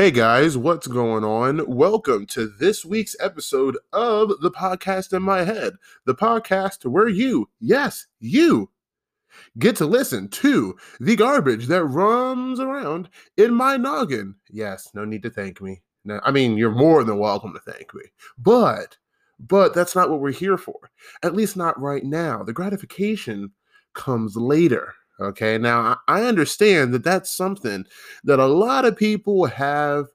Hey guys, what's going on? Welcome to this week's episode of the podcast in my head, the podcast where you, yes, you, get to listen to the garbage that runs around in my noggin. Yes, no need to thank me. No, I mean, you're more than welcome to thank me, but but that's not what we're here for. At least not right now. The gratification comes later. Okay. Now, I understand that that's something that a lot of people have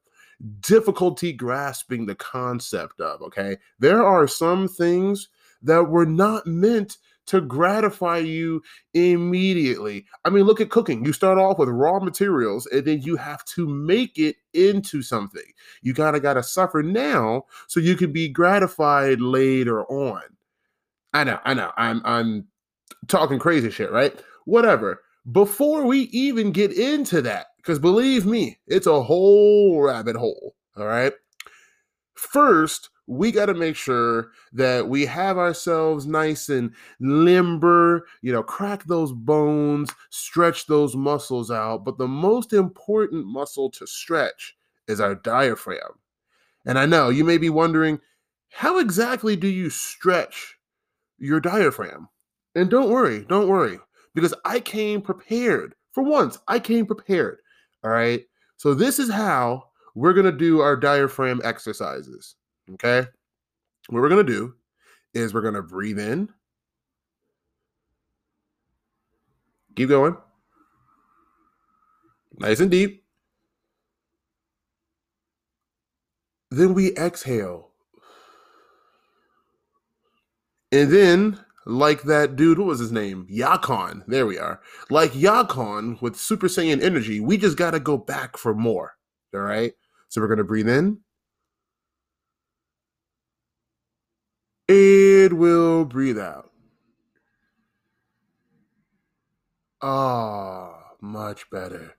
difficulty grasping the concept of. Okay. There are some things that were not meant to gratify you immediately. I mean, look at cooking. You start off with raw materials and then you have to make it into something. You kind of got to suffer now so you can be gratified later on. I know, I know. I'm I'm talking crazy shit, right? Whatever. Before we even get into that, because believe me, it's a whole rabbit hole. All right. First, we got to make sure that we have ourselves nice and limber, you know, crack those bones, stretch those muscles out. But the most important muscle to stretch is our diaphragm. And I know you may be wondering, how exactly do you stretch your diaphragm? And don't worry, don't worry, because I came prepared. For once, I came prepared. All right. So this is how we're going to do our diaphragm exercises. Okay. What we're going to do is we're going to breathe in. Keep going. Nice and deep. Then we exhale. And then, like that dude, what was his name? Yakon. There we are. Like Yakon with Super Saiyan energy, we just got to go back for more. All right. So we're going to breathe in. It will breathe out. Ah, oh, much better.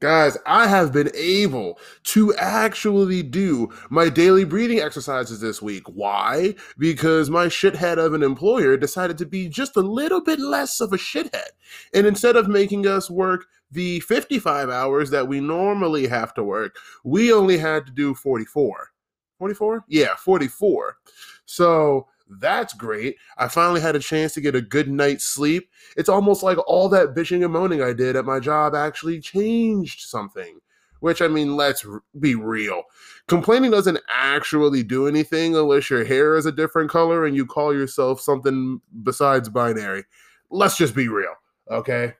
Guys, I have been able to actually do my daily breathing exercises this week. Why? Because my shithead of an employer decided to be just a little bit less of a shithead. And instead of making us work the 55 hours that we normally have to work, we only had to do 44. 44? Yeah, 44. So that's great. I finally had a chance to get a good night's sleep. It's almost like all that bitching and moaning I did at my job actually changed something. Which, I mean, let's be real. Complaining doesn't actually do anything unless your hair is a different color and you call yourself something besides binary. Let's just be real, okay?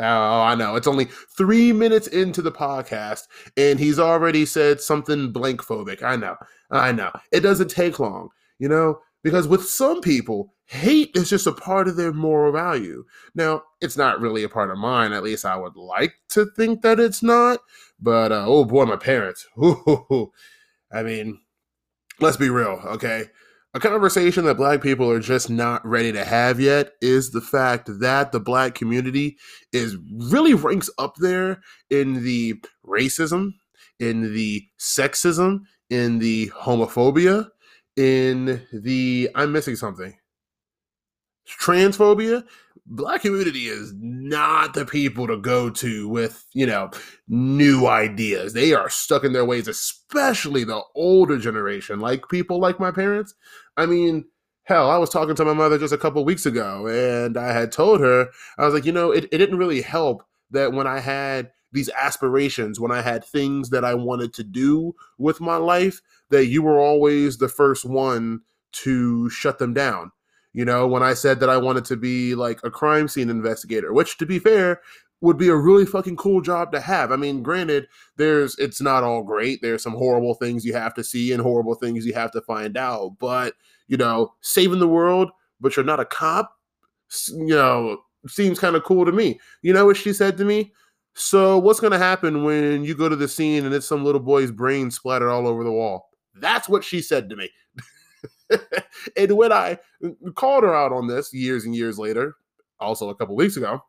Oh, I know. It's only three minutes into the podcast, and he's already said something blank phobic. I know. I know. It doesn't take long, you know, because with some people, hate is just a part of their moral value. Now, it's not really a part of mine. At least I would like to think that it's not. But uh, oh boy, my parents. I mean, let's be real, okay? A conversation that black people are just not ready to have yet is the fact that the black community is really ranks up there in the racism, in the sexism, in the homophobia, in the I'm missing something. Transphobia, black community is not the people to go to with, you know, new ideas. They are stuck in their ways, especially the older generation, like people like my parents. I mean, hell, I was talking to my mother just a couple weeks ago and I had told her, I was like, you know, it, it didn't really help that when I had these aspirations, when I had things that I wanted to do with my life, that you were always the first one to shut them down you know, when I said that I wanted to be like a crime scene investigator, which to be fair, would be a really fucking cool job to have. I mean, granted, there's it's not all great. There's some horrible things you have to see and horrible things you have to find out. But, you know, saving the world, but you're not a cop, you know, seems kind of cool to me. You know what she said to me? So, what's going to happen when you go to the scene and it's some little boy's brain splattered all over the wall? That's what she said to me. and when I called her out on this years and years later, also a couple weeks ago,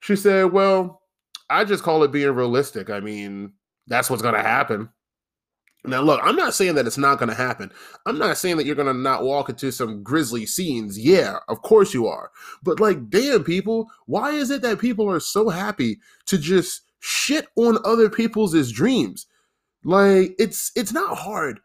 she said, Well, I just call it being realistic. I mean, that's what's going to happen. Now, look, I'm not saying that it's not going to happen. I'm not saying that you're going to not walk into some grisly scenes. Yeah, of course you are. But, like, damn, people, why is it that people are so happy to just shit on other people's dreams. Like it's it's not hard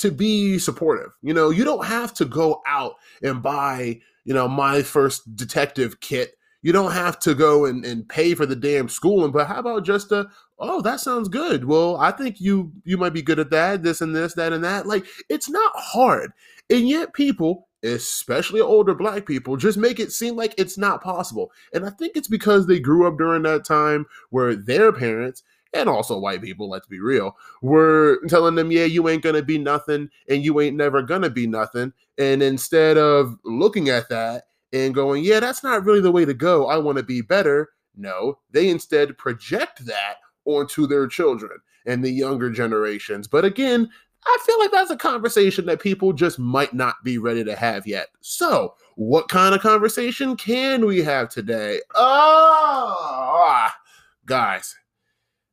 to be supportive. You know, you don't have to go out and buy, you know, my first detective kit. You don't have to go and, and pay for the damn schooling, but how about just a oh, that sounds good. Well, I think you you might be good at that, this and this, that and that. Like it's not hard. And yet people, especially older black people, just make it seem like it's not possible. And I think it's because they grew up during that time where their parents and also white people, let's be real, were telling them, yeah, you ain't gonna be nothing and you ain't never gonna be nothing. And instead of looking at that and going, yeah, that's not really the way to go, I wanna be better. No, they instead project that onto their children and the younger generations. But again, I feel like that's a conversation that people just might not be ready to have yet. So, what kind of conversation can we have today? Oh, guys,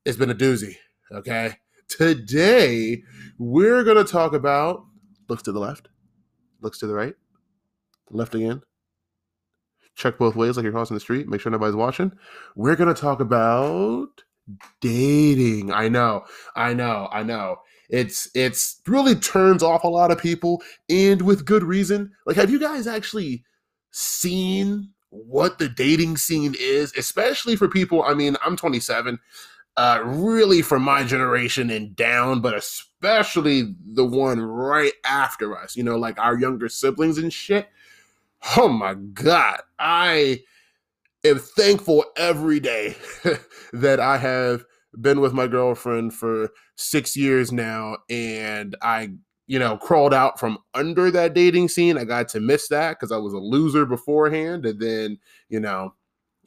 it's been a doozy. Okay. Today, we're going to talk about looks to the left, looks to the right, left again. Check both ways like you're crossing the street. Make sure nobody's watching. We're going to talk about dating. I know, I know, I know. It's it's really turns off a lot of people, and with good reason. Like, have you guys actually seen what the dating scene is, especially for people? I mean, I'm 27. Uh, really for my generation and down, but especially the one right after us, you know, like our younger siblings and shit. Oh my God. I am thankful every day that I have been with my girlfriend for six years now, and I, you know, crawled out from under that dating scene. I got to miss that because I was a loser beforehand, and then, you know,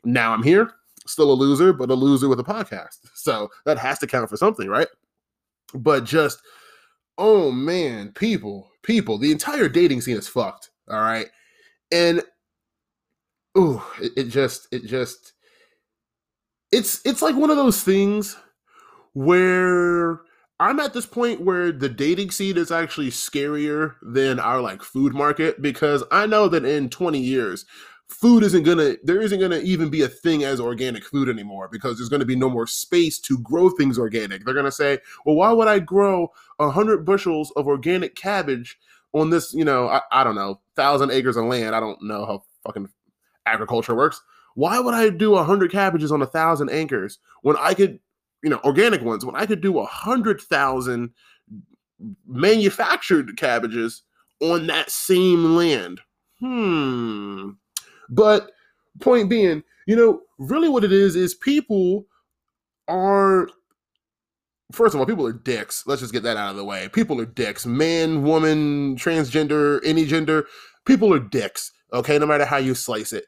now I'm here, still a loser, but a loser with a podcast. So that has to count for something, right? But just, oh man, people, people, the entire dating scene is fucked. All right. And ooh, it, it just, it just, it's it's like one of those things where I'm at this point where the dating scene is actually scarier than our like food market because I know that in 20 years food isn't gonna there isn't gonna even be a thing as organic food anymore because there's gonna be no more space to grow things organic. They're gonna say, well, why would I grow a hundred bushels of organic cabbage on this, you know, I, I don't know, thousand acres of land? I don't know how fucking agriculture works. Why would I do a hundred cabbages on a thousand acres when I could, you know, organic ones, when I could do a hundred thousand manufactured cabbages on that same land? Hmm. But point being, you know, really what it is is people are first of all, people are dicks. Let's just get that out of the way. People are dicks. Man, woman, transgender, any gender, people are dicks. Okay, no matter how you slice it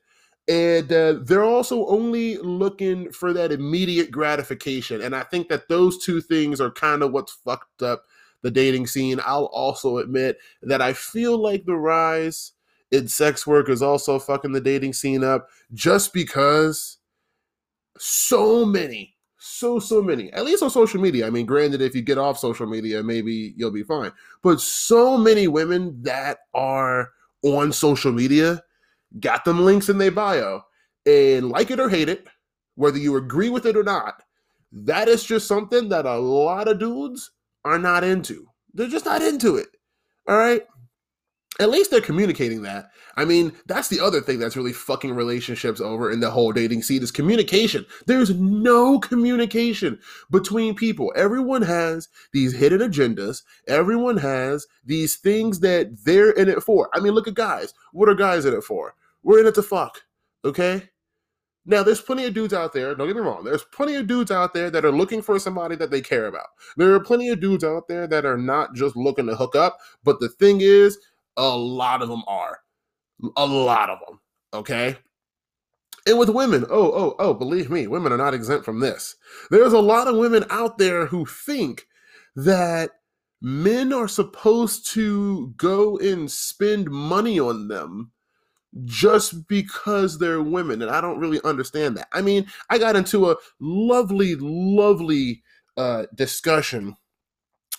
and uh, they're also only looking for that immediate gratification and i think that those two things are kind of what's fucked up the dating scene i'll also admit that i feel like the rise in sex work is also fucking the dating scene up just because so many so so many at least on social media i mean granted if you get off social media maybe you'll be fine but so many women that are on social media got them links in their bio, and like it or hate it, whether you agree with it or not, that is just something that a lot of dudes are not into. They're just not into it. All right. At least they're communicating that. I mean, that's the other thing that's really fucking relationships over in the whole dating scene is communication. There's no communication between people. Everyone has these hidden agendas. Everyone has these things that they're in it for. I mean, look at guys. What are guys in it for? We're in it to fuck. Okay? Now, there's plenty of dudes out there, don't get me wrong, there's plenty of dudes out there that are looking for somebody that they care about. There are plenty of dudes out there that are not just looking to hook up, but the thing is, a lot of them are. A lot of them. Okay? And with women, oh, oh, oh, believe me, women are not exempt from this. There's a lot of women out there who think that men are supposed to go and spend money on them just because they're women. And I don't really understand that. I mean, I got into a lovely, lovely uh, discussion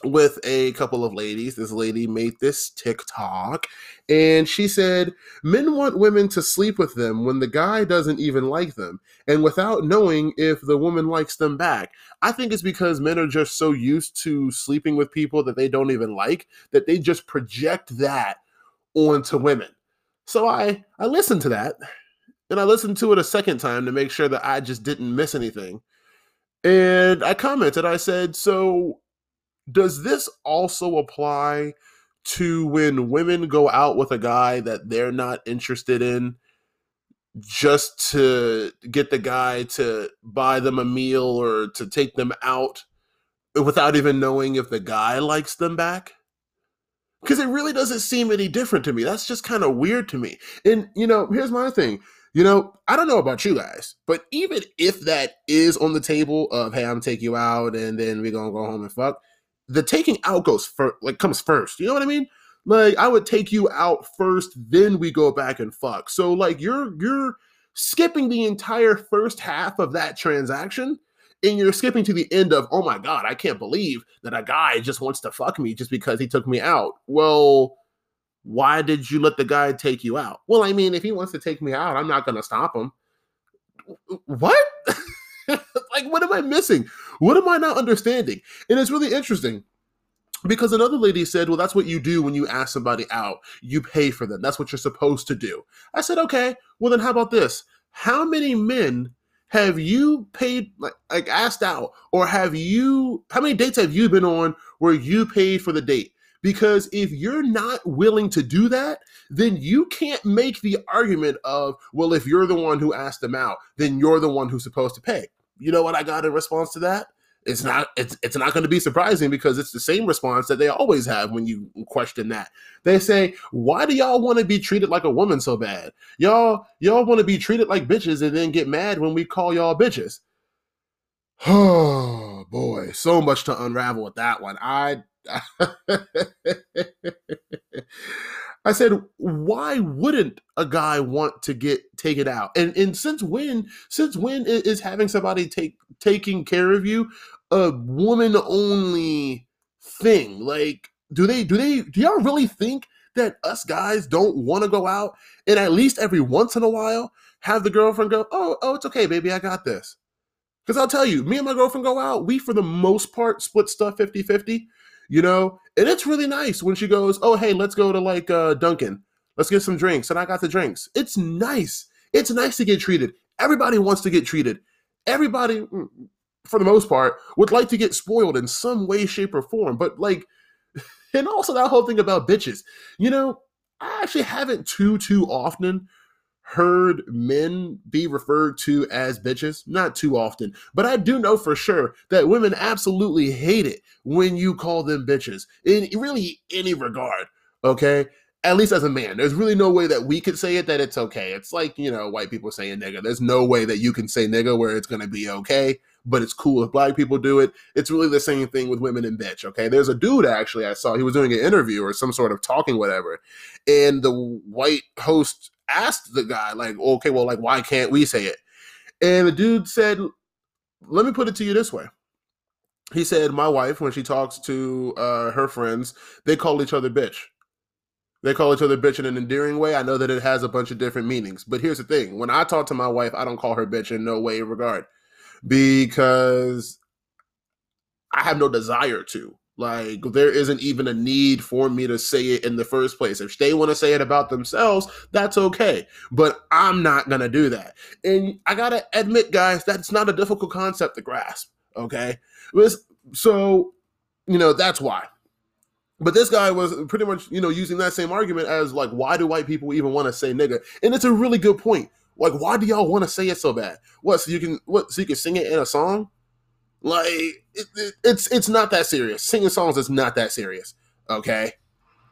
with a couple of ladies. This lady made this TikTok and she said, Men want women to sleep with them when the guy doesn't even like them and without knowing if the woman likes them back. I think it's because men are just so used to sleeping with people that they don't even like that they just project that onto women. So I I listened to that and I listened to it a second time to make sure that I just didn't miss anything. And I commented, I said, So does this also apply to when women go out with a guy that they're not interested in just to get the guy to buy them a meal or to take them out without even knowing if the guy likes them back? Because it really doesn't seem any different to me. That's just kind of weird to me. And, you know, here's my thing. You know, I don't know about you guys, but even if that is on the table of, hey, I'm gonna take you out and then we're gonna go home and fuck, the taking out goes for like comes first. You know what I mean? Like I would take you out first, then we go back and fuck. So like you're you're skipping the entire first half of that transaction and you're skipping to the end of, oh my god, I can't believe that a guy just wants to fuck me just because he took me out. Well, why did you let the guy take you out? Well, I mean, if he wants to take me out, I'm not gonna stop him. What? like, what am I missing? What am I not understanding? And it's really interesting because another lady said, Well, that's what you do when you ask somebody out. You pay for them. That's what you're supposed to do. I said, Okay, well, then how about this? How many men have you paid, like, like asked out, or have you, how many dates have you been on where you paid for the date? Because if you're not willing to do that, then you can't make the argument of, well, if you're the one who asked them out, then you're the one who's supposed to pay. You know what I got in response to that? It's not it's it's not going to be surprising because it's the same response that they always have when you question that. They say, "Why do y'all want to be treated like a woman so bad? Y'all y'all want to be treated like bitches and then get mad when we call y'all bitches." Oh boy, so much to unravel with that one. I I said, why wouldn't a guy want to get taken out? And and since when since when is having somebody take taking care of you a woman only thing? Like, do they do they do y'all really think that us guys don't want to go out and at least every once in a while have the girlfriend go, oh, oh, it's okay, baby, I got this. Because I'll tell you, me and my girlfriend go out, we for the most part split stuff 50 50 you know? And it's really nice when she goes, "Oh, hey, let's go to like uh Dunkin'. Let's get some drinks." And I got the drinks. It's nice. It's nice to get treated. Everybody wants to get treated. Everybody mm, for the most part would like to get spoiled in some way shape or form. But like and also that whole thing about bitches. You know, I actually haven't too too often heard men be referred to as bitches, not too often, but I do know for sure that women absolutely hate it when you call them bitches in really any regard. Okay. At least as a man, there's really no way that we could say it that it's okay. It's like, you know, white people saying nigga. There's no way that you can say nigga where it's going to be okay, but it's cool if black people do it. It's really the same thing with women and bitch. Okay. There's a dude actually I saw, he was doing an interview or some sort of talking, whatever. And the white host asked the guy, like, okay, well, like, why can't we say it? And the dude said, let me put it to you this way. He said, my wife, when she talks to uh, her friends, they call each other bitch. They call each other bitch in an endearing way. I know that it has a bunch of different meanings. But here's the thing when I talk to my wife, I don't call her bitch in no way regard because I have no desire to. Like there isn't even a need for me to say it in the first place. If they want to say it about themselves, that's okay. But I'm not gonna do that. And I gotta admit, guys, that's not a difficult concept to grasp. Okay, so you know that's why. But this guy was pretty much you know using that same argument as like, why do white people even want to say nigga? And it's a really good point. Like, why do y'all want to say it so bad? What so you can what so you can sing it in a song? Like it, it, it's it's not that serious. Singing songs is not that serious. Okay.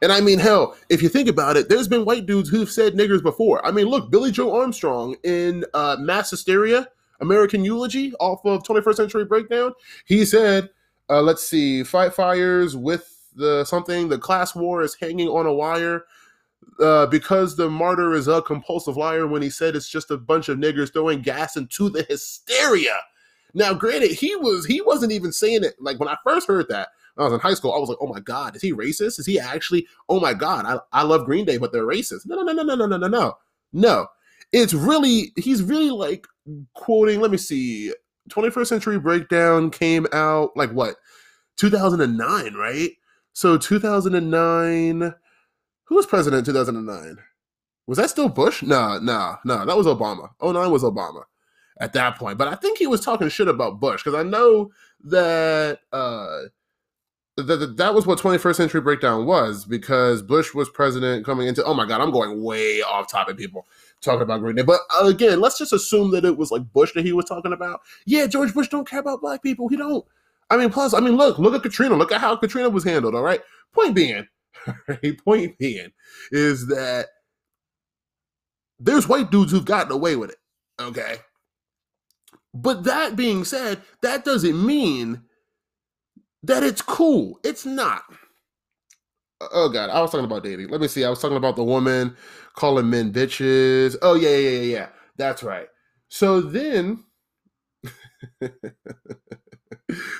And I mean, hell, if you think about it, there's been white dudes who've said niggers before. I mean, look, Billie Joe Armstrong in uh, Mass Hysteria, American Eulogy, off of 21st Century Breakdown, he said, uh, let's see, fight fires with the something, the class war is hanging on a wire. Uh, because the martyr is a compulsive liar when he said it's just a bunch of niggers throwing gas into the hysteria now, granted, he was he wasn't even saying it like when I first heard that. I was in high school, I was like, oh my God, is he racist? Is he actually, oh my God, I, I love Green Day, but they're racist. No, no, no, no, no, no, no, no. No. It's really, he's really like quoting, let me see, 21st Century Breakdown came out like what, 2009, right? So 2009, who was president in 2009? Was that still Bush? No, no, no, that was Obama. 09 was Obama at that point. But I think he was talking shit about Bush because I know that uh that that was what 21st century breakdown was because Bush was president coming into oh my god, I'm going way off topic people talking about Green Day. But uh, again, let's just assume that it was like Bush that he was talking about. Yeah, George Bush don't care about black people. He don't. I mean, plus, I mean, look, look at Katrina. Look at how Katrina was handled. All right. Point being, right, point being is that there's white dudes who've gotten away with it. Okay. But that being said, that doesn't mean that it's cool. It's not. Uh, oh god, I was talking about dating. Let me see. I was talking about the woman calling men bitches. Oh yeah, yeah, yeah, yeah. That's right. So then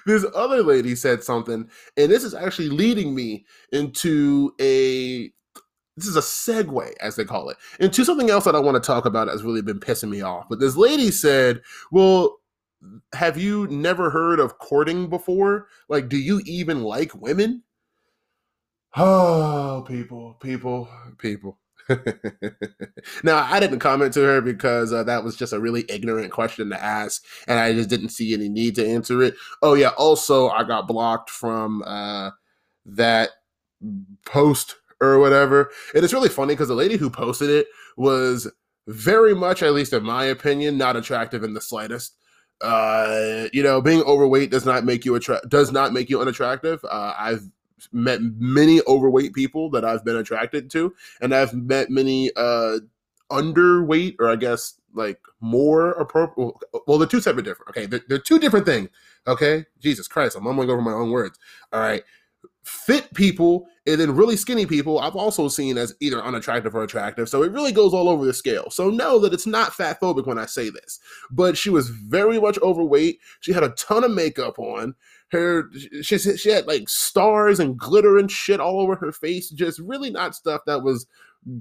this other lady said something, and this is actually leading me into a this is a segue, as they call it, into something else that I want to talk about that's really been pissing me off. But this lady said, Well, have you never heard of courting before? Like, do you even like women? Oh, people, people, people. now, I didn't comment to her because uh, that was just a really ignorant question to ask, and I just didn't see any need to answer it. Oh, yeah. Also, I got blocked from uh, that post or whatever. And it's really funny because the lady who posted it was very much, at least in my opinion, not attractive in the slightest. Uh, you know, being overweight does not make you attract does not make you unattractive. Uh, I've met many overweight people that I've been attracted to, and I've met many uh underweight or I guess like more appropriate. Well, they're two separate different. Okay, they're, they're two different things. Okay, Jesus Christ, I'm mumbling over my own words. All right, fit people and then really skinny people I've also seen as either unattractive or attractive. So it really goes all over the scale. So know that it's not fat phobic when I say this. But she was very much overweight. She had a ton of makeup on. Her she, she had like stars and glitter and shit all over her face. Just really not stuff that was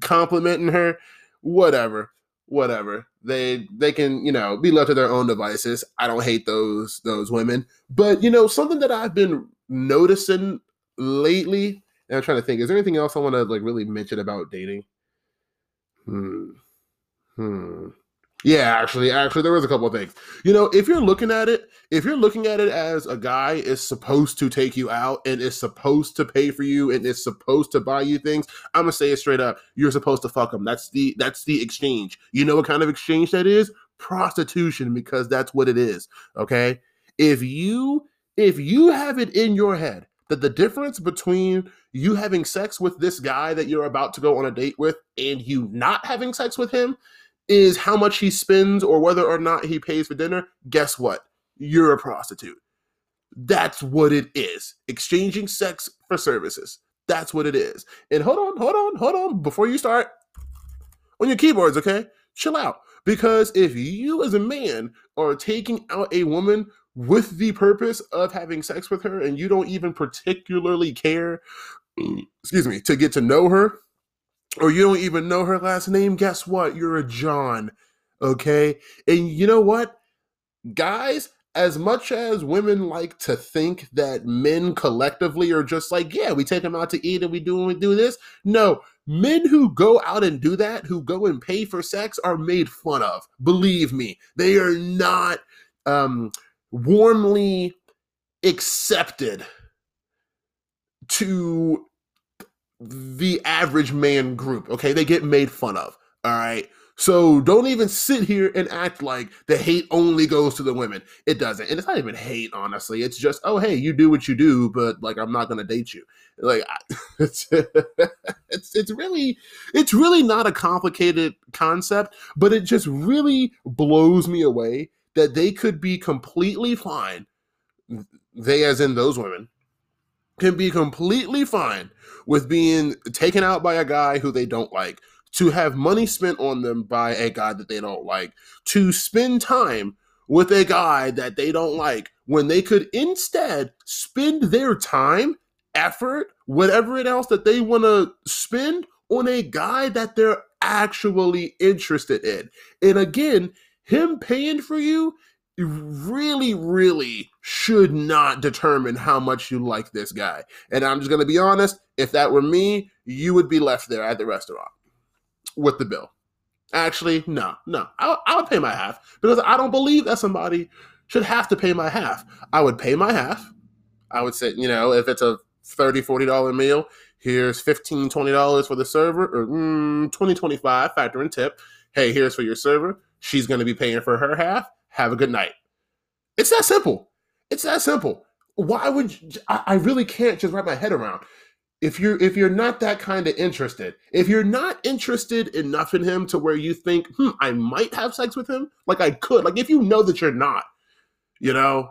complimenting her. Whatever. Whatever. They they can, you know, be left to their own devices. I don't hate those those women. But you know, something that I've been noticing lately, and I'm trying to think, is there anything else I want to like really mention about dating? Hmm. Hmm. Yeah, actually, actually, there was a couple of things. You know, if you're looking at it, if you're looking at it as a guy is supposed to take you out and is supposed to pay for you and is supposed to buy you things, I'm gonna say it straight up. You're supposed to fuck him. That's the that's the exchange. You know what kind of exchange that is? Prostitution, because that's what it is. Okay. If you if you have it in your head that the difference between you having sex with this guy that you're about to go on a date with and you not having sex with him is how much he spends or whether or not he pays for dinner, guess what? You're a prostitute. That's what it is. Exchanging sex for services. That's what it is. And hold on, hold on, hold on. Before you start on your keyboards, okay? Chill out. Because if you as a man are taking out a woman with the purpose of having sex with her and you don't even particularly care excuse me to get to know her or you don't even know her last name guess what? You're a john okay? And you know what? Guys as much as women like to think that men collectively are just like yeah we take them out to eat and we do and we do this no. Men who go out and do that who go and pay for sex are made fun of. Believe me they are not um warmly accepted to the average man group. Okay, they get made fun of. All right. So don't even sit here and act like the hate only goes to the women. It doesn't. And it's not even hate, honestly. It's just, oh, hey, you do what you do, but like, I'm not going to date you. Like, it's, it's, it's really, it's really not a complicated concept, but it just really blows me away that they could be completely fine. They, as in those women, can be completely fine with being taken out by a guy who they don't like, to have money spent on them by a guy that they don't like, to spend time with a guy that they don't like when they could instead spend their time, effort, whatever it else that they want to spend on a guy that they're actually interested in. And again, him paying for you really, really should not determine how much you like this guy. And I'm just going to be honest if that were me, you would be left there at the restaurant with the bill. Actually, no, no. I, I would pay my half because I don't believe that somebody should have to pay my half. I would pay my half. I would say, you know, if it's a $30, $40 meal, here's $15, $20 for the server, or mm, 20 25 factor in tip. Hey, here's for your server. She's going to be paying for her half. Have a good night. It's that simple. It's that simple. Why would you, I, I really can't just wrap my head around if you're if you're not that kind of interested if you're not interested enough in him to where you think hmm i might have sex with him like i could like if you know that you're not you know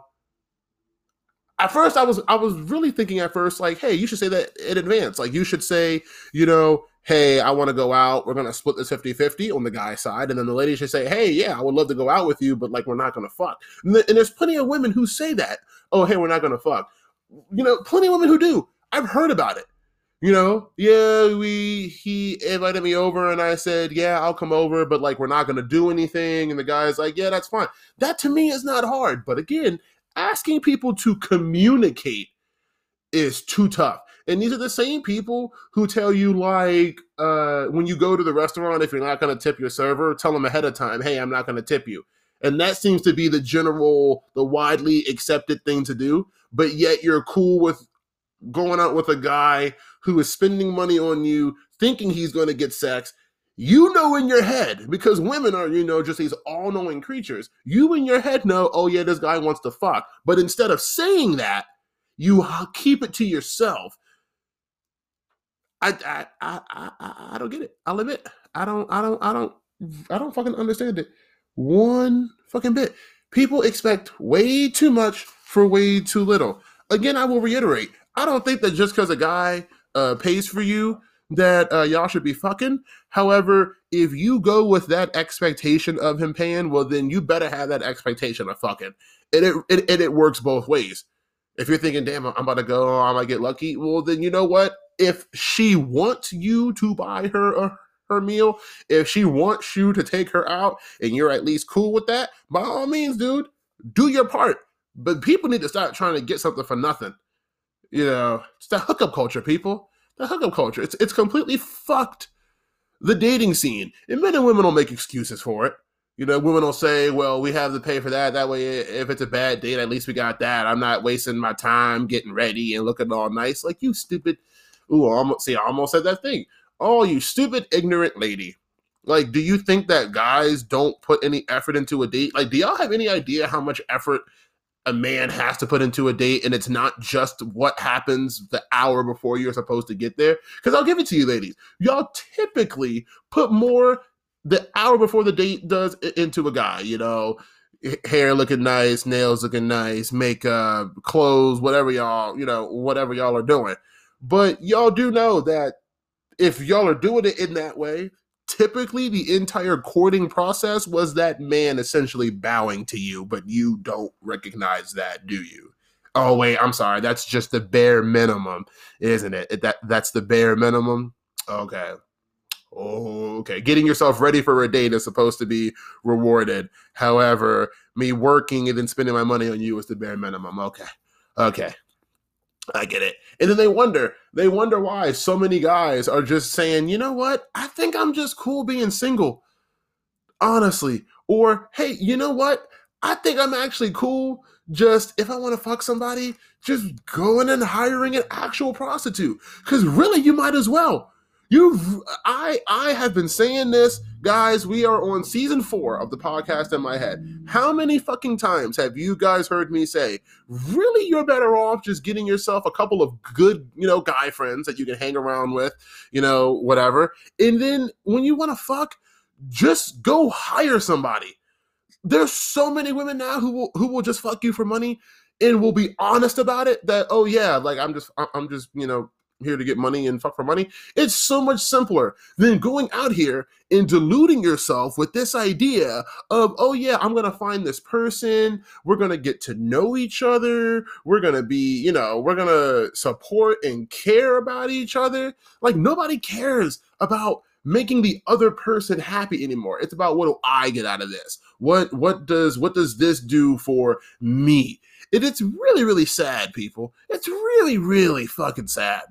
at first i was i was really thinking at first like hey you should say that in advance like you should say you know hey i want to go out we're going to split this 50-50 on the guy side and then the lady should say hey yeah i would love to go out with you but like we're not going to fuck and, and there's plenty of women who say that oh hey we're not going to fuck you know plenty of women who do i've heard about it you know, yeah, we he invited me over and I said, yeah, I'll come over, but like we're not gonna do anything. And the guy's like, yeah, that's fine. That to me is not hard. But again, asking people to communicate is too tough. And these are the same people who tell you like uh, when you go to the restaurant, if you're not gonna tip your server, tell them ahead of time, hey, I'm not gonna tip you. And that seems to be the general, the widely accepted thing to do. But yet you're cool with going out with a guy who is spending money on you, thinking he's going to get sex, you know in your head, because women are, you know, just these all knowing creatures, you in your head know, oh, yeah, this guy wants to fuck. But instead of saying that, you keep it to yourself. I, I, I, I, I don't get it. I'll admit, I don't, I don't, I don't, I don't fucking understand it. One fucking bit. People expect way too much for way too little. Again, I will reiterate. I don't think that just because a guy uh, pays for you that uh, y'all should be fucking. However, if you go with that expectation of him paying, well, then you better have that expectation of fucking. And it, it, and it works both ways. If you're thinking, damn, I'm about to go, I might get lucky, well, then you know what? If she wants you to buy her a, her meal, if she wants you to take her out and you're at least cool with that, by all means, dude, do your part. But people need to stop trying to get something for nothing. You know, it's the hookup culture, people. The hookup culture. It's it's completely fucked the dating scene. And men and women will make excuses for it. You know, women will say, well, we have to pay for that. That way, if it's a bad date, at least we got that. I'm not wasting my time getting ready and looking all nice. Like, you stupid. Ooh, almost, see, I almost said that thing. Oh, you stupid, ignorant lady. Like, do you think that guys don't put any effort into a date? Like, do y'all have any idea how much effort a man has to put into a date and it's not just what happens the hour before you're supposed to get there because i'll give it to you ladies y'all typically put more the hour before the date does into a guy you know hair looking nice nails looking nice makeup clothes whatever y'all you know whatever y'all are doing but y'all do know that if y'all are doing it in that way typically the entire courting process was that man essentially bowing to you, but you don't recognize that, do you? Oh wait, I'm sorry. That's just the bare minimum, isn't it? That that's the bare minimum. Okay. Oh, okay. Getting yourself ready for a date is supposed to be rewarded. However, me working and then spending my money on you is the bare minimum. Okay. Okay. I get it. And then they wonder, they wonder why so many guys are just saying, you know what? I think I'm just cool being single. Honestly. Or, hey, you know what? I think I'm actually cool just if I want to fuck somebody, just going and hiring an actual prostitute. Because really, you might as well. You've I I have been saying this, guys. We are on season four of the podcast in my head. How many fucking times have you guys heard me say, really you're better off just getting yourself a couple of good, you know, guy friends that you can hang around with, you know, whatever. And then when you want to fuck, just go hire somebody. There's so many women now who will who will just fuck you for money and will be honest about it that oh yeah, like I'm just I'm just, you know, here to get money and fuck for money. It's so much simpler than going out here and deluding yourself with this idea of, oh yeah, I'm gonna find this person, we're gonna get to know each other, we're gonna be, you know, we're gonna support and care about each other. Like nobody cares about making the other person happy anymore. It's about what do I get out of this? What what does what does this do for me? It, it's really really sad, people. It's really really fucking sad.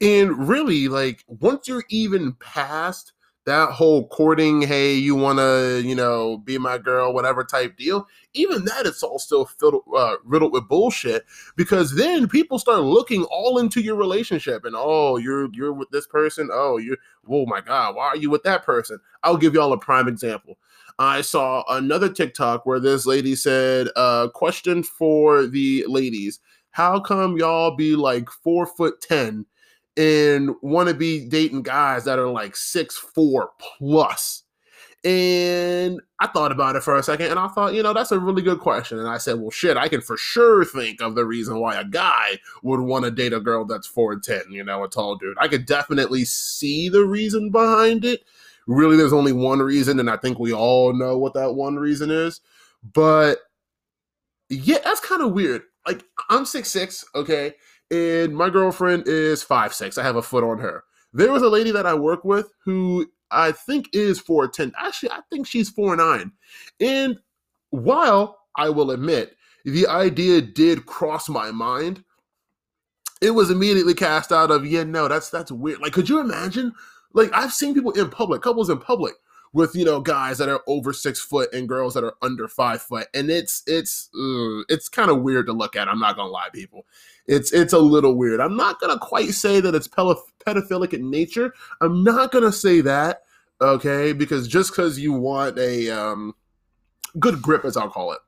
And really, like once you're even past that whole courting, hey, you want to, you know, be my girl, whatever type deal, even that it's all still filled, uh, riddled with bullshit because then people start looking all into your relationship and oh, you're you're with this person, oh, you're oh my god, why are you with that person? I'll give y'all a prime example. I saw another TikTok where this lady said, uh, question for the ladies, how come y'all be like four foot ten and want to be dating guys that are like six four plus. And I thought about it for a second and I thought, you know, that's a really good question. And I said, well, shit, I can for sure think of the reason why a guy would want to date a girl that's 4'10, you know, a tall dude. I could definitely see the reason behind it. Really, there's only one reason, and I think we all know what that one reason is. But yeah, that's kind of weird. Like, I'm six six, okay? And my girlfriend is five six. I have a foot on her. There was a lady that I work with who I think is four ten. Actually, I think she's four nine. And while I will admit the idea did cross my mind, it was immediately cast out of yeah, no, that's that's weird. Like, could you imagine? Like, I've seen people in public, couples in public, with you know guys that are over six foot and girls that are under five foot, and it's it's it's kind of weird to look at. I'm not gonna lie, people it's it's a little weird. I'm not gonna quite say that it's pedophilic in nature. I'm not gonna say that, okay? Because just because you want a um, good grip, as I'll call it,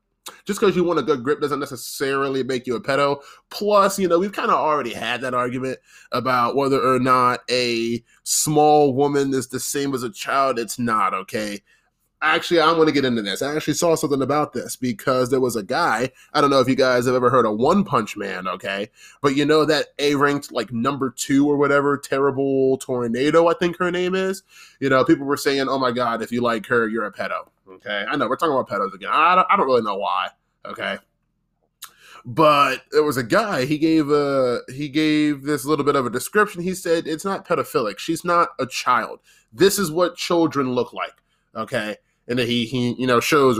just because you want a good grip doesn't necessarily make you a pedo. Plus, you know, we've kind of already had that argument about whether or not a small woman is the same as a child. It's not, okay? actually i want to get into this. I actually saw something about this because there was a guy i don't know if you guys have ever heard of one punch man okay? But you know that a ranked like number two or whatever terrible tornado i think her name is? You know people were saying oh my god if you like her you're a pedo. Okay? I know we're talking about pedos again. I don't, I don't really know why okay but there was a guy he gave a he gave this little bit of a description he said it's not pedophilic she's not a child this is what children look like okay and then he he you know shows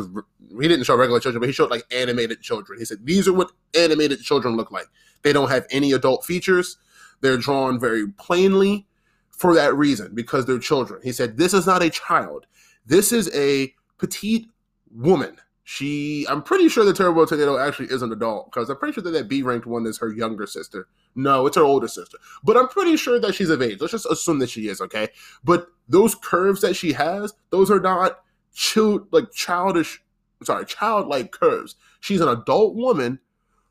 he didn't show regular children, but he showed like animated children. He said these are what animated children look like. They don't have any adult features. They're drawn very plainly for that reason because they're children. He said this is not a child. This is a petite woman. She, I'm pretty sure the Terrible Tornado actually is an adult because I'm pretty sure that that B ranked one is her younger sister. No, it's her older sister. But I'm pretty sure that she's of age. Let's just assume that she is, okay? But those curves that she has, those are not child like childish sorry childlike curves she's an adult woman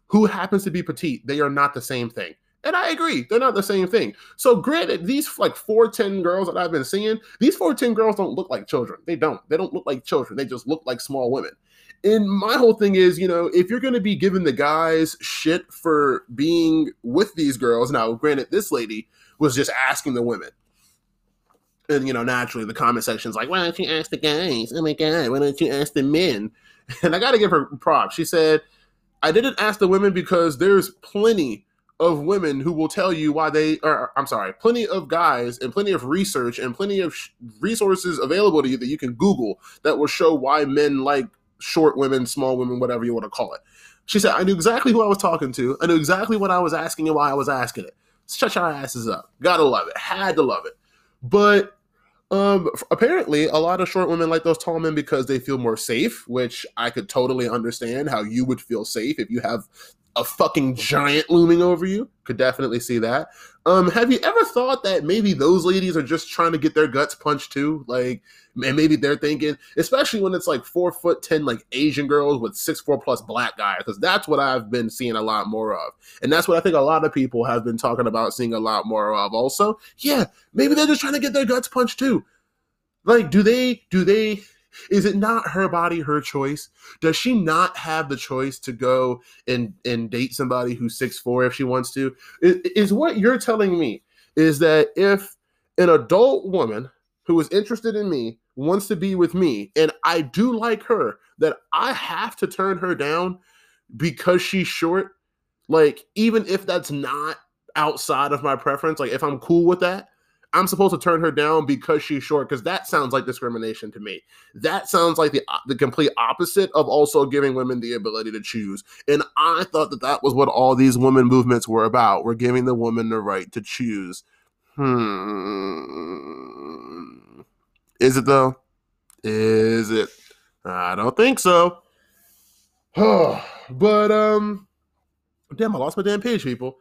who happens to be petite they are not the same thing and i agree they're not the same thing so granted these like 410 girls that i've been seeing these 410 girls don't look like children they don't they don't look like children they just look like small women and my whole thing is, you know, if you're going to be giving the guys shit for being with these girls, now, granted, this lady was just asking the women, and you know, naturally, the comment section's like, "Why don't you ask the guys? Oh my god, why don't you ask the men?" And I got to give her props. She said, "I didn't ask the women because there's plenty of women who will tell you why they are. I'm sorry, plenty of guys and plenty of research and plenty of sh- resources available to you that you can Google that will show why men like short women, small women, whatever you want to call it." She said, "I knew exactly who I was talking to. I knew exactly what I was asking and why I was asking it. Shut your asses up. Gotta love it. Had to love it." But um, apparently, a lot of short women like those tall men because they feel more safe, which I could totally understand how you would feel safe if you have a fucking giant looming over you. Could definitely see that. Um, have you ever thought that maybe those ladies are just trying to get their guts punched too? Like, and maybe they're thinking, especially when it's like four foot ten, like Asian girls with six four plus black guys, because that's what I've been seeing a lot more of, and that's what I think a lot of people have been talking about seeing a lot more of. Also, yeah, maybe they're just trying to get their guts punched too. Like, do they? Do they? Is it not her body, her choice? Does she not have the choice to go and and date somebody who's six four if she wants to? Is, is what you're telling me is that if an adult woman who is interested in me wants to be with me and I do like her, that I have to turn her down because she's short? Like, even if that's not outside of my preference, like if I'm cool with that, I'm supposed to turn her down because she's short because that sounds like discrimination to me. That sounds like the the complete opposite of also giving women the ability to choose. And I thought that that was what all these women movements were about. We're giving the woman the right to choose. Hmm. Is it though? Is it? I don't think so. but um damn, I lost my damn page, people.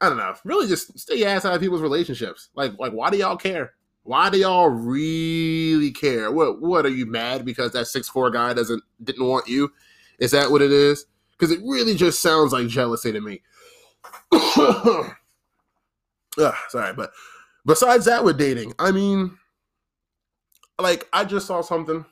I don't know. Really, just stay ass out of people's relationships. Like, like, why do y'all care? Why do y'all really care? What, what are you mad because that six four guy doesn't didn't want you? Is that what it is? Because it really just sounds like jealousy to me. Ugh, sorry, but besides that, with dating, I mean, like, I just saw something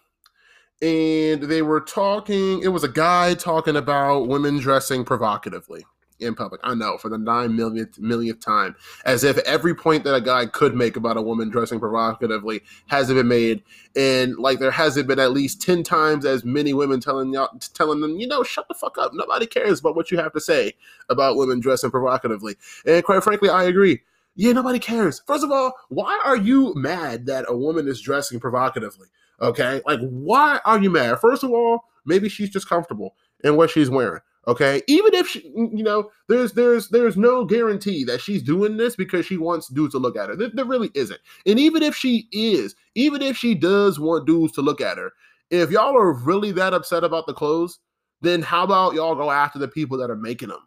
and they were talking. It was a guy talking about women dressing provocatively in public. I know for the nine millionth millionth time, as if every point that a guy could make about a woman dressing provocatively hasn't been made, and like there hasn't been at least ten times as many women telling y'all telling them, you know, shut the fuck up. Nobody cares about what you have to say about women dressing provocatively. And quite frankly, I agree. Yeah, nobody cares. First of all, why are you mad that a woman is dressing provocatively? Okay. Like, why are you mad? First of all, maybe she's just comfortable in what she's wearing. Okay. Even if she, you know, there's there's there's no guarantee that she's doing this because she wants dudes to look at her. There, there really isn't. And even if she is, even if she does want dudes to look at her, if y'all are really that upset about the clothes, then how about y'all go after the people that are making them?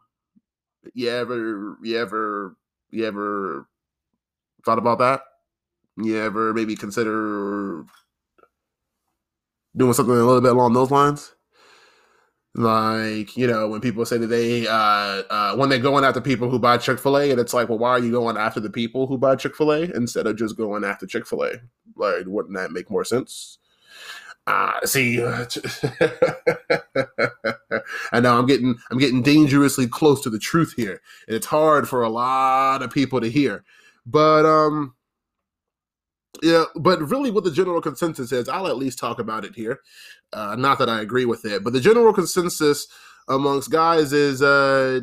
You ever, you ever, you ever thought about that? You ever maybe consider doing something a little bit along those lines. Like, you know, when people say that they, uh, uh, when they're going after people who buy Chick fil A, and it's like, well, why are you going after the people who buy Chick fil A instead of just going after Chick fil A? Like, wouldn't that make more sense? Uh, see, I know I'm getting I'm getting dangerously close to the truth here, and it's hard for a lot of people to hear. But um, yeah, but really, what the general consensus is, I'll at least talk about it here. Uh, not that I agree with it, but the general consensus amongst guys is, uh,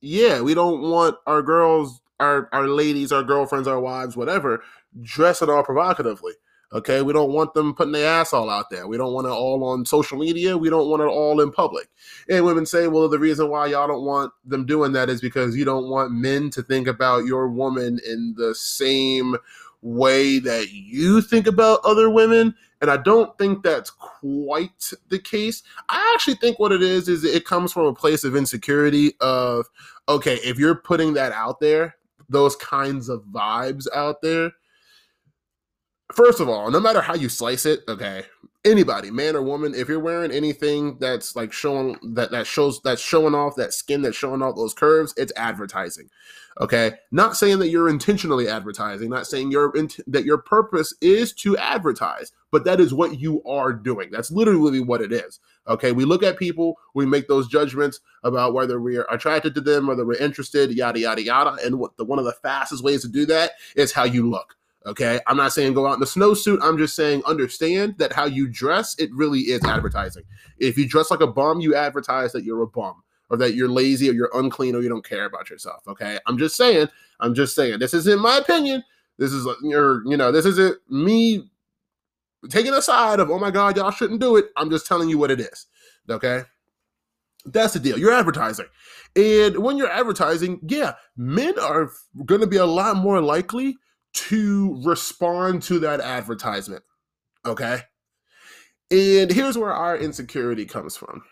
yeah, we don't want our girls, our our ladies, our girlfriends, our wives, whatever, dressing all provocatively. Okay, we don't want them putting their ass all out there. We don't want it all on social media. We don't want it all in public. And women say, well, the reason why y'all don't want them doing that is because you don't want men to think about your woman in the same way that you think about other women. And I don't think that's quite the case. I actually think what it is is it comes from a place of insecurity of okay, if you're putting that out there, those kinds of vibes out there, first of all, no matter how you slice it, okay, anybody, man or woman, if you're wearing anything that's like showing that that shows that's showing off that skin that's showing off those curves, it's advertising. Okay, not saying that you're intentionally advertising, not saying your that your purpose is to advertise, but that is what you are doing. That's literally what it is. Okay, we look at people, we make those judgments about whether we are attracted to them, whether we're interested, yada yada yada. And what the one of the fastest ways to do that is how you look. Okay, I'm not saying go out in the snowsuit. I'm just saying understand that how you dress, it really is advertising. If you dress like a bum, you advertise that you're a bum or that you're lazy or you're unclean or you don't care about yourself. Okay. I'm just saying, I'm just saying, this isn't my opinion. This is uh, your, you know, this isn't me taking a side of, oh my God, y'all shouldn't do it. I'm just telling you what it is. Okay. That's the deal. You're advertising. And when you're advertising, yeah, men are going to be a lot more likely to respond to that advertisement. Okay. And here's where our insecurity comes from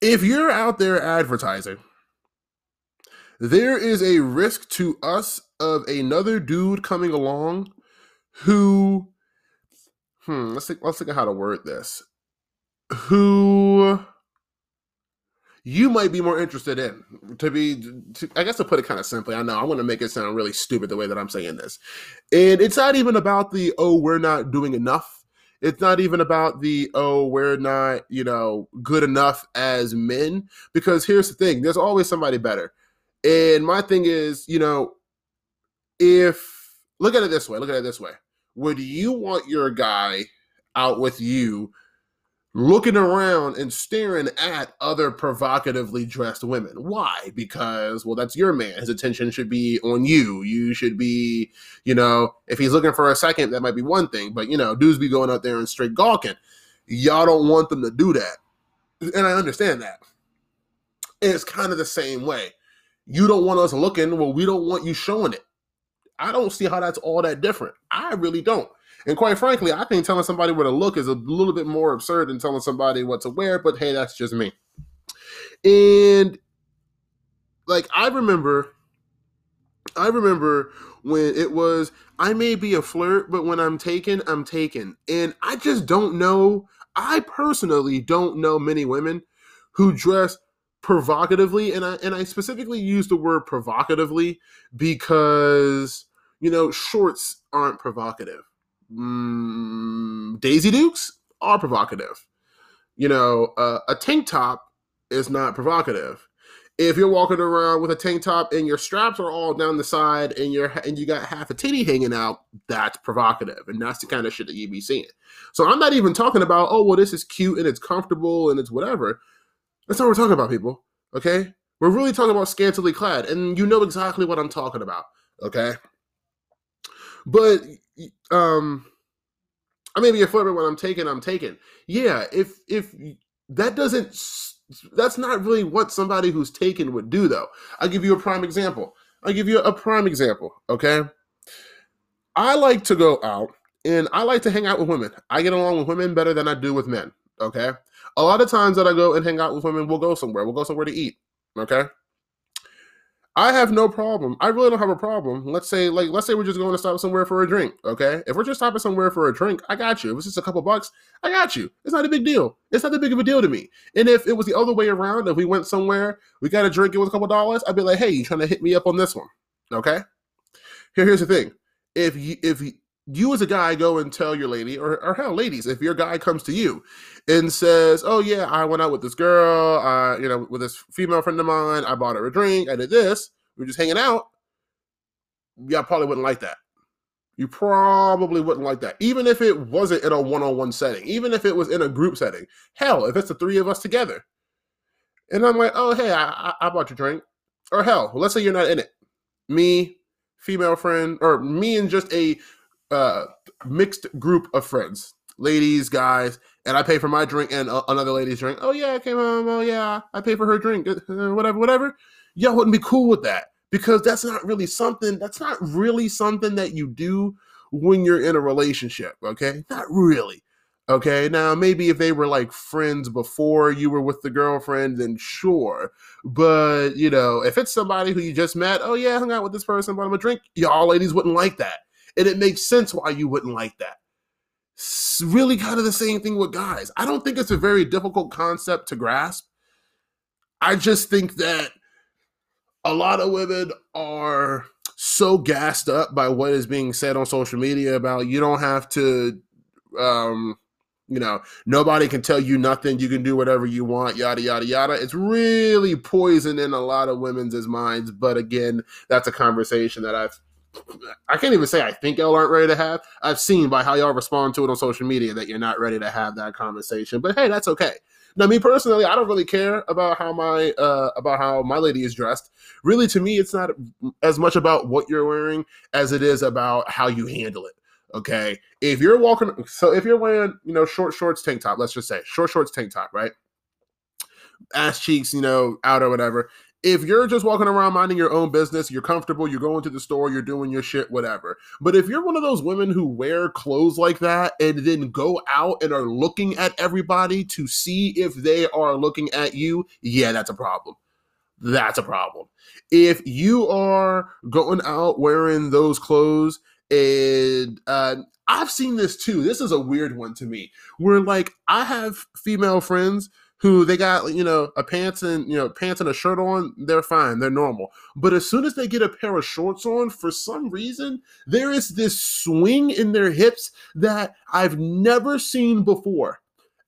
if you're out there advertising, there is a risk to us of another dude coming along who hmm let's think let's think of how to word this who you might be more interested in to be to, i guess to put it kind of simply i know i want to make it sound really stupid the way that i'm saying this and it's not even about the oh we're not doing enough It's not even about the, oh, we're not, you know, good enough as men. Because here's the thing there's always somebody better. And my thing is, you know, if, look at it this way, look at it this way. Would you want your guy out with you looking around and staring at other provocatively dressed women. Why? Because, well, that's your man. His attention should be on you. You should be, you know, if he's looking for a second, that might be one thing. But, you know, dudes be going out there and straight gawking. Y'all don't want them to do that. And I understand that. And it's kind of the same way. You don't want us looking, well, we don't want you showing it. I don't see how that's all that different. I really don't. And quite frankly, I think telling somebody where to look is a little bit more absurd than telling somebody what to wear, but hey, that's just me. And like I remember I remember when it was I may be a flirt, but when I'm taken, I'm taken. And I just don't know, I personally don't know many women who dress provocatively and I and I specifically use the word provocatively because you know shorts aren't provocative mm, Daisy Dukes are provocative. You know, uh, a tank top is not provocative. If you're walking around with a tank top and your straps are all down the side and you're and you got half a titty hanging out, that's provocative, and that's the kind of shit that you be seeing. So I'm not even talking about oh well this is cute and it's comfortable and it's whatever. That's not what we're talking about, people. Okay, we're really talking about scantily clad, and you know exactly what I'm talking about. Okay, but um I may be a flipper when I'm taken. I'm taken. Yeah, if if that doesn't that's not really what somebody who's taken would do though. I'll give you a prime example. I'll give you a prime example, okay? I like to go out and I like to hang out with women. I get along with women better than I do with men, okay? A lot of times that I go and hang out with women, we'll go somewhere. We'll go somewhere to eat, okay? I have no problem. I really don't have a problem. Let's say, like, let's say we're just going to stop somewhere for a drink. Okay, if we're just stopping somewhere for a drink, I got you. If it's just a couple bucks, I got you. It's not a big deal. It's not that big of a deal to me. And if it was the other way around, if we went somewhere, we got a drink, it was a couple dollars, I'd be like, hey, you trying to hit me up on this one? Okay. Here, here's the thing. If you, if you as a guy go and tell your lady, or, or hell, ladies, if your guy comes to you and says, "Oh yeah, I went out with this girl, uh, you know, with this female friend of mine. I bought her a drink. I did this. We are just hanging out." Y'all probably wouldn't like that. You probably wouldn't like that, even if it wasn't in a one-on-one setting, even if it was in a group setting. Hell, if it's the three of us together, and I'm like, "Oh hey, I, I bought your drink," or hell, let's say you're not in it. Me, female friend, or me and just a uh, mixed group of friends, ladies, guys, and I pay for my drink and uh, another lady's drink. Oh yeah, I came home. Oh yeah, I pay for her drink. Uh, whatever, whatever. Y'all wouldn't be cool with that because that's not really something. That's not really something that you do when you're in a relationship. Okay, not really. Okay, now maybe if they were like friends before you were with the girlfriend, then sure. But you know, if it's somebody who you just met, oh yeah, I hung out with this person, bought him a drink, y'all ladies wouldn't like that. And it makes sense why you wouldn't like that really kind of the same thing with guys. I don't think it's a very difficult concept to grasp. I just think that a lot of women are so gassed up by what is being said on social media about you don't have to um you know nobody can tell you nothing you can do whatever you want yada yada yada it's really poisoning a lot of women's minds but again that's a conversation that i've I can't even say I think y'all aren't ready to have. I've seen by how y'all respond to it on social media that you're not ready to have that conversation. But hey, that's okay. Now, me personally, I don't really care about how my uh, about how my lady is dressed. Really, to me, it's not as much about what you're wearing as it is about how you handle it. Okay, if you're walking, so if you're wearing, you know, short shorts, tank top, let's just say short shorts, tank top, right? ass cheeks, you know, out or whatever if you're just walking around minding your own business, you're comfortable, you're going to the store, you're doing your shit, whatever. But if you're one of those women who wear clothes like that and then go out and are looking at everybody to see if they are looking at you, yeah, that's a problem. That's a problem. If you are going out wearing those clothes and uh, I've seen this too. This is a weird one to me. Where like I have female friends who they got you know a pants and you know pants and a shirt on they're fine they're normal. But as soon as they get a pair of shorts on for some reason there is this swing in their hips that i've never seen before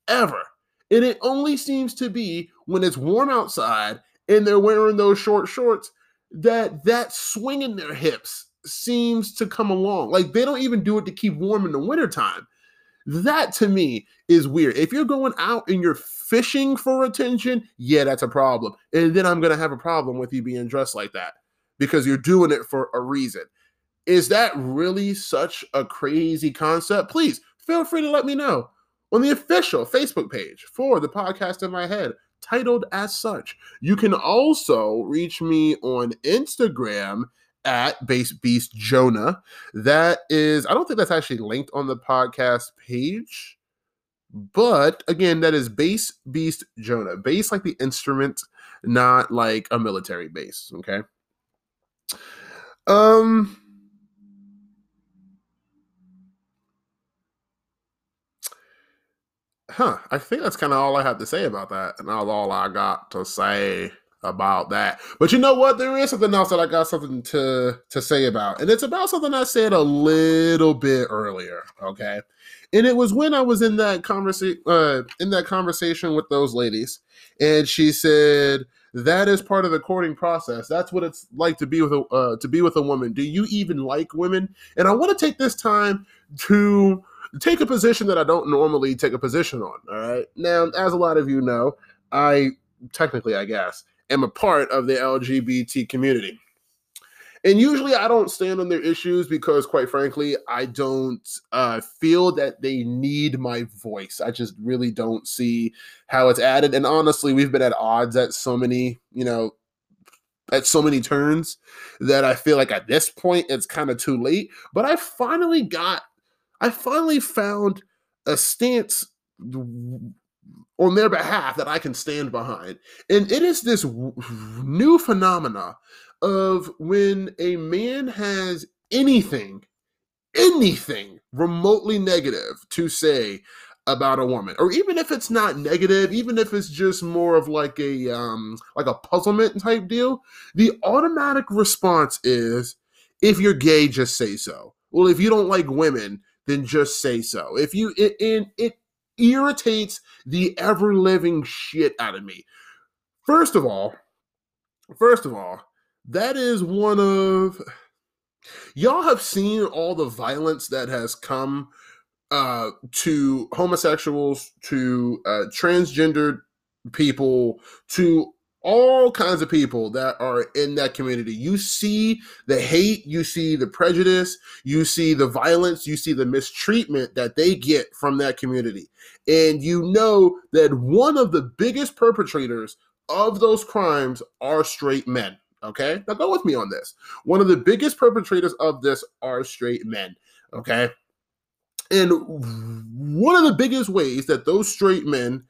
ever. And it only seems to be when it's warm outside and they're wearing those short shorts that that swing in their hips seems to come along. Like they don't even do it to keep warm in the wintertime that to me is weird. If you're going out and you're fishing for attention, yeah, that's a problem. And then I'm going to have a problem with you being dressed like that because you're doing it for a reason. Is that really such a crazy concept? Please feel free to let me know on the official Facebook page for the podcast in my head, titled as such. You can also reach me on Instagram at Bass Beast Jonah. That is, I don't think that's actually linked on the podcast page. But again, that is Bass Beast Jonah. Bass like the instrument, not like a military base. Okay. Um Huh. I think that's kind of all I have to say about that. And that's all I got to say about that. But you know what? There is something else that I got something to to say about, and it's about something I said a little bit earlier. Okay, and it was when I was in that conversation uh, in that conversation with those ladies, and she said that is part of the courting process. That's what it's like to be with a uh, to be with a woman. Do you even like women? And I want to take this time to take a position that I don't normally take a position on. All right. Now, as a lot of you know, I technically, I guess, am a part of the LGBT community. And usually I don't stand on their issues because, quite frankly, I don't uh, feel that they need my voice. I just really don't see how it's added. And honestly, we've been at odds at so many, you know, at so many turns that I feel like at this point it's kind of too late. But I finally got, I finally found a stance on their behalf that I can stand behind. And it is this w- new phenomena of when a man has anything, anything remotely negative to say about a woman or even if it's not negative even if it's just more of like a um like a puzzlement type deal the automatic response is if you're gay just say so well if you don't like women then just say so if you and it irritates the ever living shit out of me. First of all, first of all, that is one of y'all have seen all the violence that has come uh, to homosexuals, to uh, transgendered people, to all kinds of people that are in that community. You see the hate, you see the prejudice, you see the violence, you see the mistreatment that they get from that community. And you know that one of the biggest perpetrators of those crimes are straight men. Okay, now go with me on this. One of the biggest perpetrators of this are straight men. Okay. And one of the biggest ways that those straight men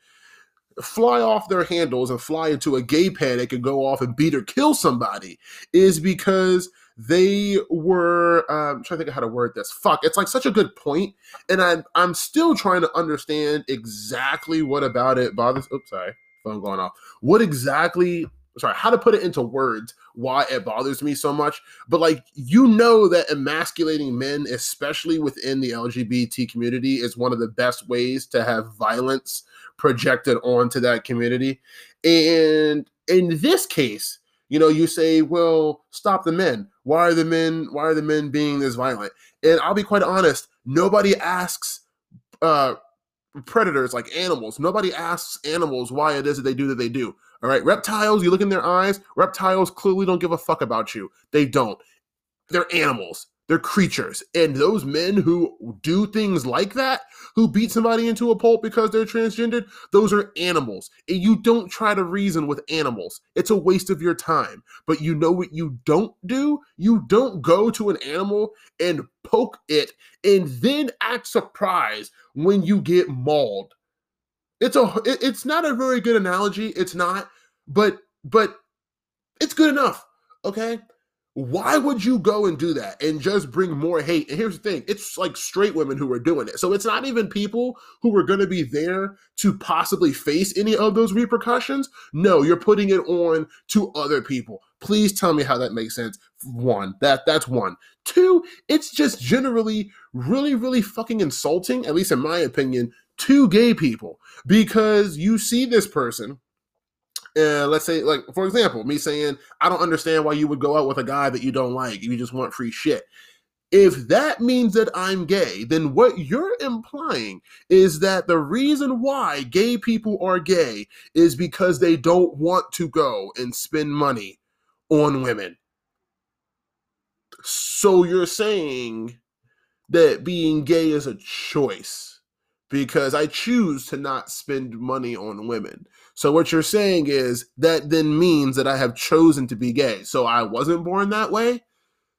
fly off their handles and fly into a gay panic and go off and beat or kill somebody is because they were um, I'm trying to think of how to word this. Fuck, it's like such a good point, and I'm I'm still trying to understand exactly what about it bothers. Oops, sorry, phone going off. What exactly? Sorry, how to put it into words why it bothers me so much. But like you know that emasculating men, especially within the LGBT community, is one of the best ways to have violence projected onto that community. And in this case, you know, you say, well, stop the men. Why are the men, why are the men being this violent? And I'll be quite honest, nobody asks uh predators like animals. Nobody asks animals why it is that they do that they do. All right. Reptiles, you look in their eyes, reptiles clearly don't give a fuck about you. They don't. They're animals. They're creatures. And those men who do things like that, who beat somebody into a pulp because they're transgendered, those are animals. And you don't try to reason with animals. It's a waste of your time. But you know what you don't do? You don't go to an animal and poke it and then act surprised when you get mauled. It's a it's not a very good analogy. It's not, but but it's good enough. Okay? why would you go and do that and just bring more hate? And here's the thing it's like straight women who are doing it. So it's not even people who are going to be there to possibly face any of those repercussions. No, you're putting it on to other people. Please tell me how that makes sense. One, that that's one. Two, it's just generally really, really fucking insulting, at least in my opinion, to gay people because you see this person uh, let's say, like for example, me saying, I don't understand why you would go out with a guy that you don't like. You just want free shit. If that means that I'm gay, then what you're implying is that the reason why gay people are gay is because they don't want to go and spend money on women. So you're saying that being gay is a choice because I choose to not spend money on women. So what you're saying is that then means that I have chosen to be gay. So I wasn't born that way.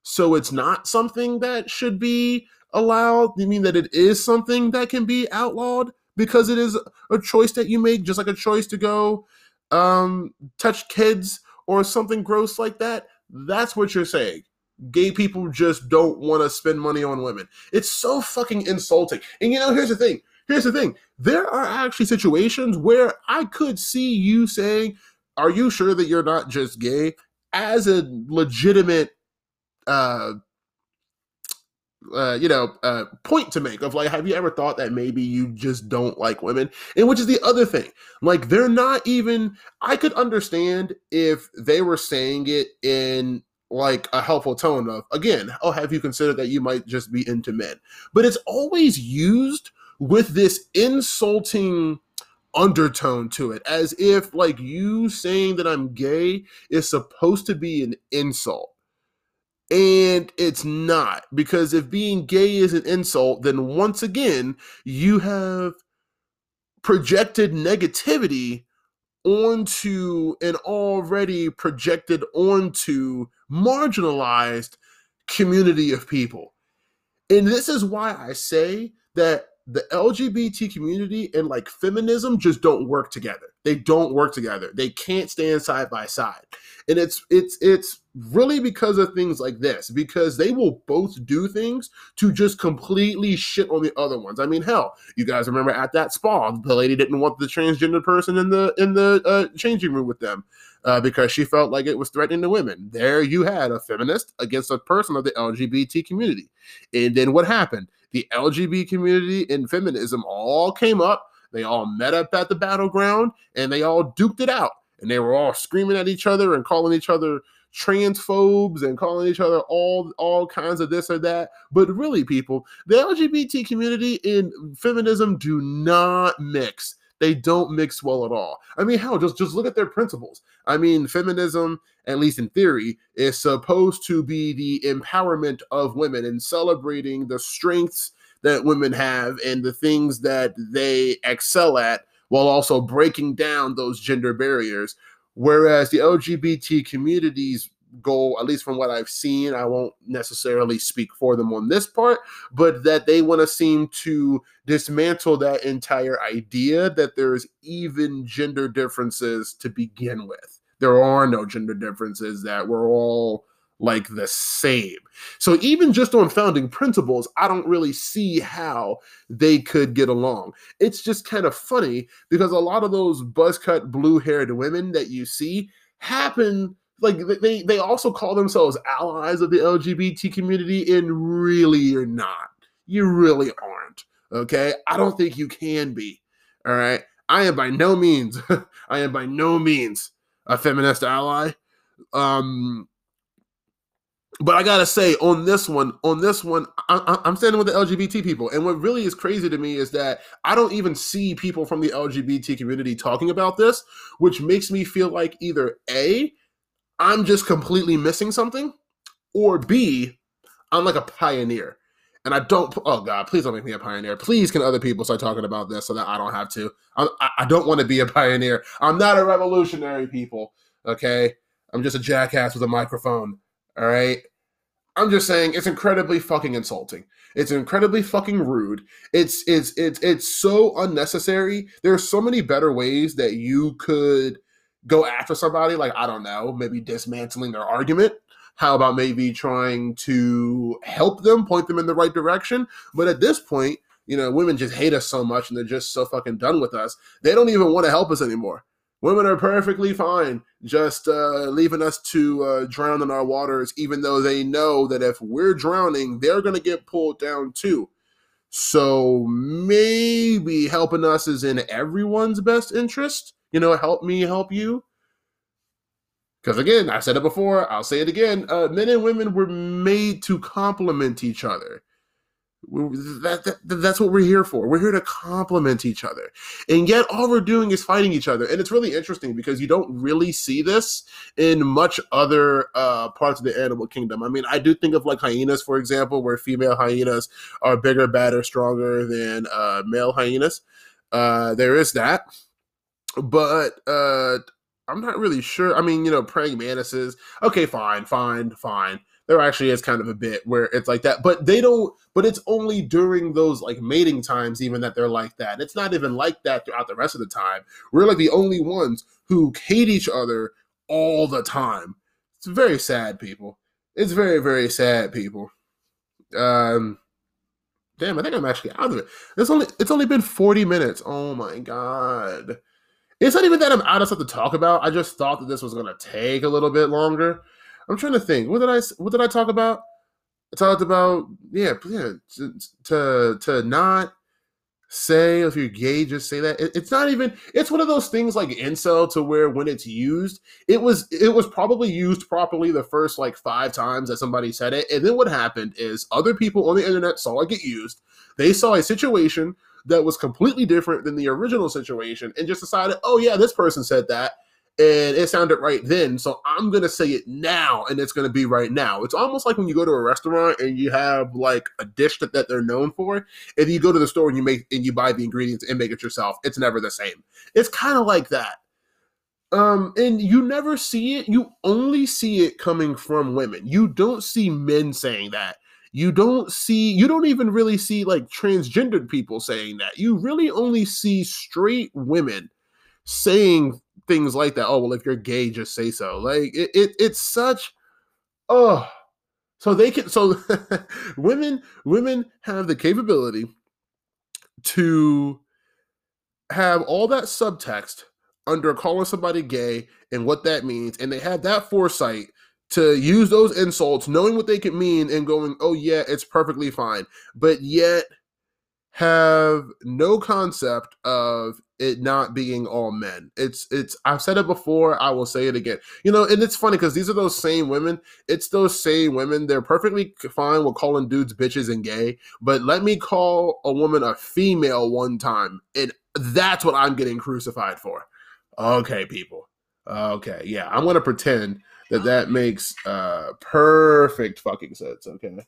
So it's not something that should be allowed. You mean that it is something that can be outlawed because it is a choice that you make, just like a choice to go um, touch kids or something gross like that? That's what you're saying gay people just don't want to spend money on women. It's so fucking insulting. And you know, here's the thing Here's the thing there are actually situations where I could see you saying, Are you sure that you're not just gay? as a legitimate uh uh, you know, uh, point to make of like, have you ever thought that maybe you just don't like women? And which is the other thing. Like, they're not even, I could understand if they were saying it in like a helpful tone of, again, oh, have you considered that you might just be into men? But it's always used with this insulting undertone to it as if like you saying that I'm gay is supposed to be an insult. And it's not because if being gay is an insult, then once again, you have projected negativity onto an already projected onto marginalized community of people. And this is why I say that the LGBT community and like feminism just don't work together. They don't work together. They can't stand side by side. And it's it's it's really because of things like this because they will both do things to just completely shit on the other ones. I mean, hell, you guys remember at that spa, the lady didn't want the transgender person in the in the uh, changing room with them. Uh, because she felt like it was threatening to women. There you had a feminist against a person of the LGBT community. And then what happened? The LGBT community and feminism all came up. They all met up at the battleground and they all duked it out. And they were all screaming at each other and calling each other transphobes and calling each other all all kinds of this or that. But really, people, the LGBT community and feminism do not mix they don't mix well at all. I mean, how just just look at their principles. I mean, feminism, at least in theory, is supposed to be the empowerment of women and celebrating the strengths that women have and the things that they excel at while also breaking down those gender barriers. Whereas the LGBT community's goal, at least from what I've seen, I won't necessarily speak for them on this part, but that they want to seem to dismantle that entire idea that there's even gender differences to begin with. There are no gender differences, that we're all like the same. So even just on founding principles, I don't really see how they could get along. It's just kind of funny because a lot of those buzzcut blue-haired women that you see happen like they they also call themselves allies of the LGBT community, and really you're not. You really aren't. Okay, I don't think you can be. All right, I am by no means. I am by no means a feminist ally. Um, but I gotta say, on this one, on this one, I, am standing with the LGBT people. And what really is crazy to me is that I don't even see people from the LGBT community talking about this, which makes me feel like either A, I'm just completely missing something, or B, I'm like a pioneer. And I don't, oh God, please don't make me a pioneer. Please, can other people start talking about this so that I don't have to? I, I don't want to be a pioneer. I'm not a revolutionary, people. Okay. I'm just a jackass with a microphone. All right. I'm just saying it's incredibly fucking insulting. It's incredibly fucking rude. It's it's it's it's so unnecessary. There are so many better ways that you could go after somebody, like I don't know, maybe dismantling their argument, How about maybe trying to help them, point them in the right direction? But at this point, you know, women just hate us so much and they're just so fucking done with us. They don't even want to help us anymore. Women are perfectly fine just uh, leaving us to uh, drown in our waters, even though they know that if we're drowning, they're going to get pulled down too. So maybe helping us is in everyone's best interest. You know, help me help you. Because again, I said it before, I'll say it again. Uh, men and women were made to complement each other. That, that, that's what we're here for. We're here to complement each other. And yet all we're doing is fighting each other. And it's really interesting because you don't really see this in much other uh, parts of the animal kingdom. I mean, I do think of like hyenas, for example, where female hyenas are bigger, badder, stronger than uh, male hyenas. Uh, there is that. But uh, I'm not really sure. I mean, you know, praying mantises. Okay, fine, fine, fine there actually is kind of a bit where it's like that but they don't but it's only during those like mating times even that they're like that it's not even like that throughout the rest of the time we're like the only ones who hate each other all the time it's very sad people it's very very sad people um damn i think i'm actually out of it it's only it's only been 40 minutes oh my god it's not even that i'm out of stuff to talk about i just thought that this was going to take a little bit longer I'm trying to think. What did I what did I talk about? I talked about yeah, yeah, to to, to not say if you're gay, just say that. It, it's not even. It's one of those things like incel to where when it's used, it was it was probably used properly the first like five times that somebody said it, and then what happened is other people on the internet saw it get used. They saw a situation that was completely different than the original situation, and just decided, oh yeah, this person said that and it sounded right then. So I'm gonna say it now, and it's gonna be right now. It's almost like when you go to a restaurant and you have like a dish that, that they're known for, and you go to the store and you make and you buy the ingredients and make it yourself. It's never the same. It's kind of like that. Um, and you never see it. You only see it coming from women. You don't see men saying that. You don't see. You don't even really see like transgendered people saying that. You really only see straight women saying things like that. Oh well, if you're gay, just say so. Like it, it it's such oh so they can so women women have the capability to have all that subtext under calling somebody gay and what that means and they have that foresight to use those insults knowing what they could mean and going oh yeah it's perfectly fine but yet have no concept of it not being all men. It's it's I've said it before, I will say it again. You know, and it's funny because these are those same women. It's those same women. They're perfectly fine with calling dudes bitches and gay, but let me call a woman a female one time, and that's what I'm getting crucified for. Okay, people. Okay, yeah, I'm gonna pretend that that oh. makes uh, perfect fucking sense. Okay.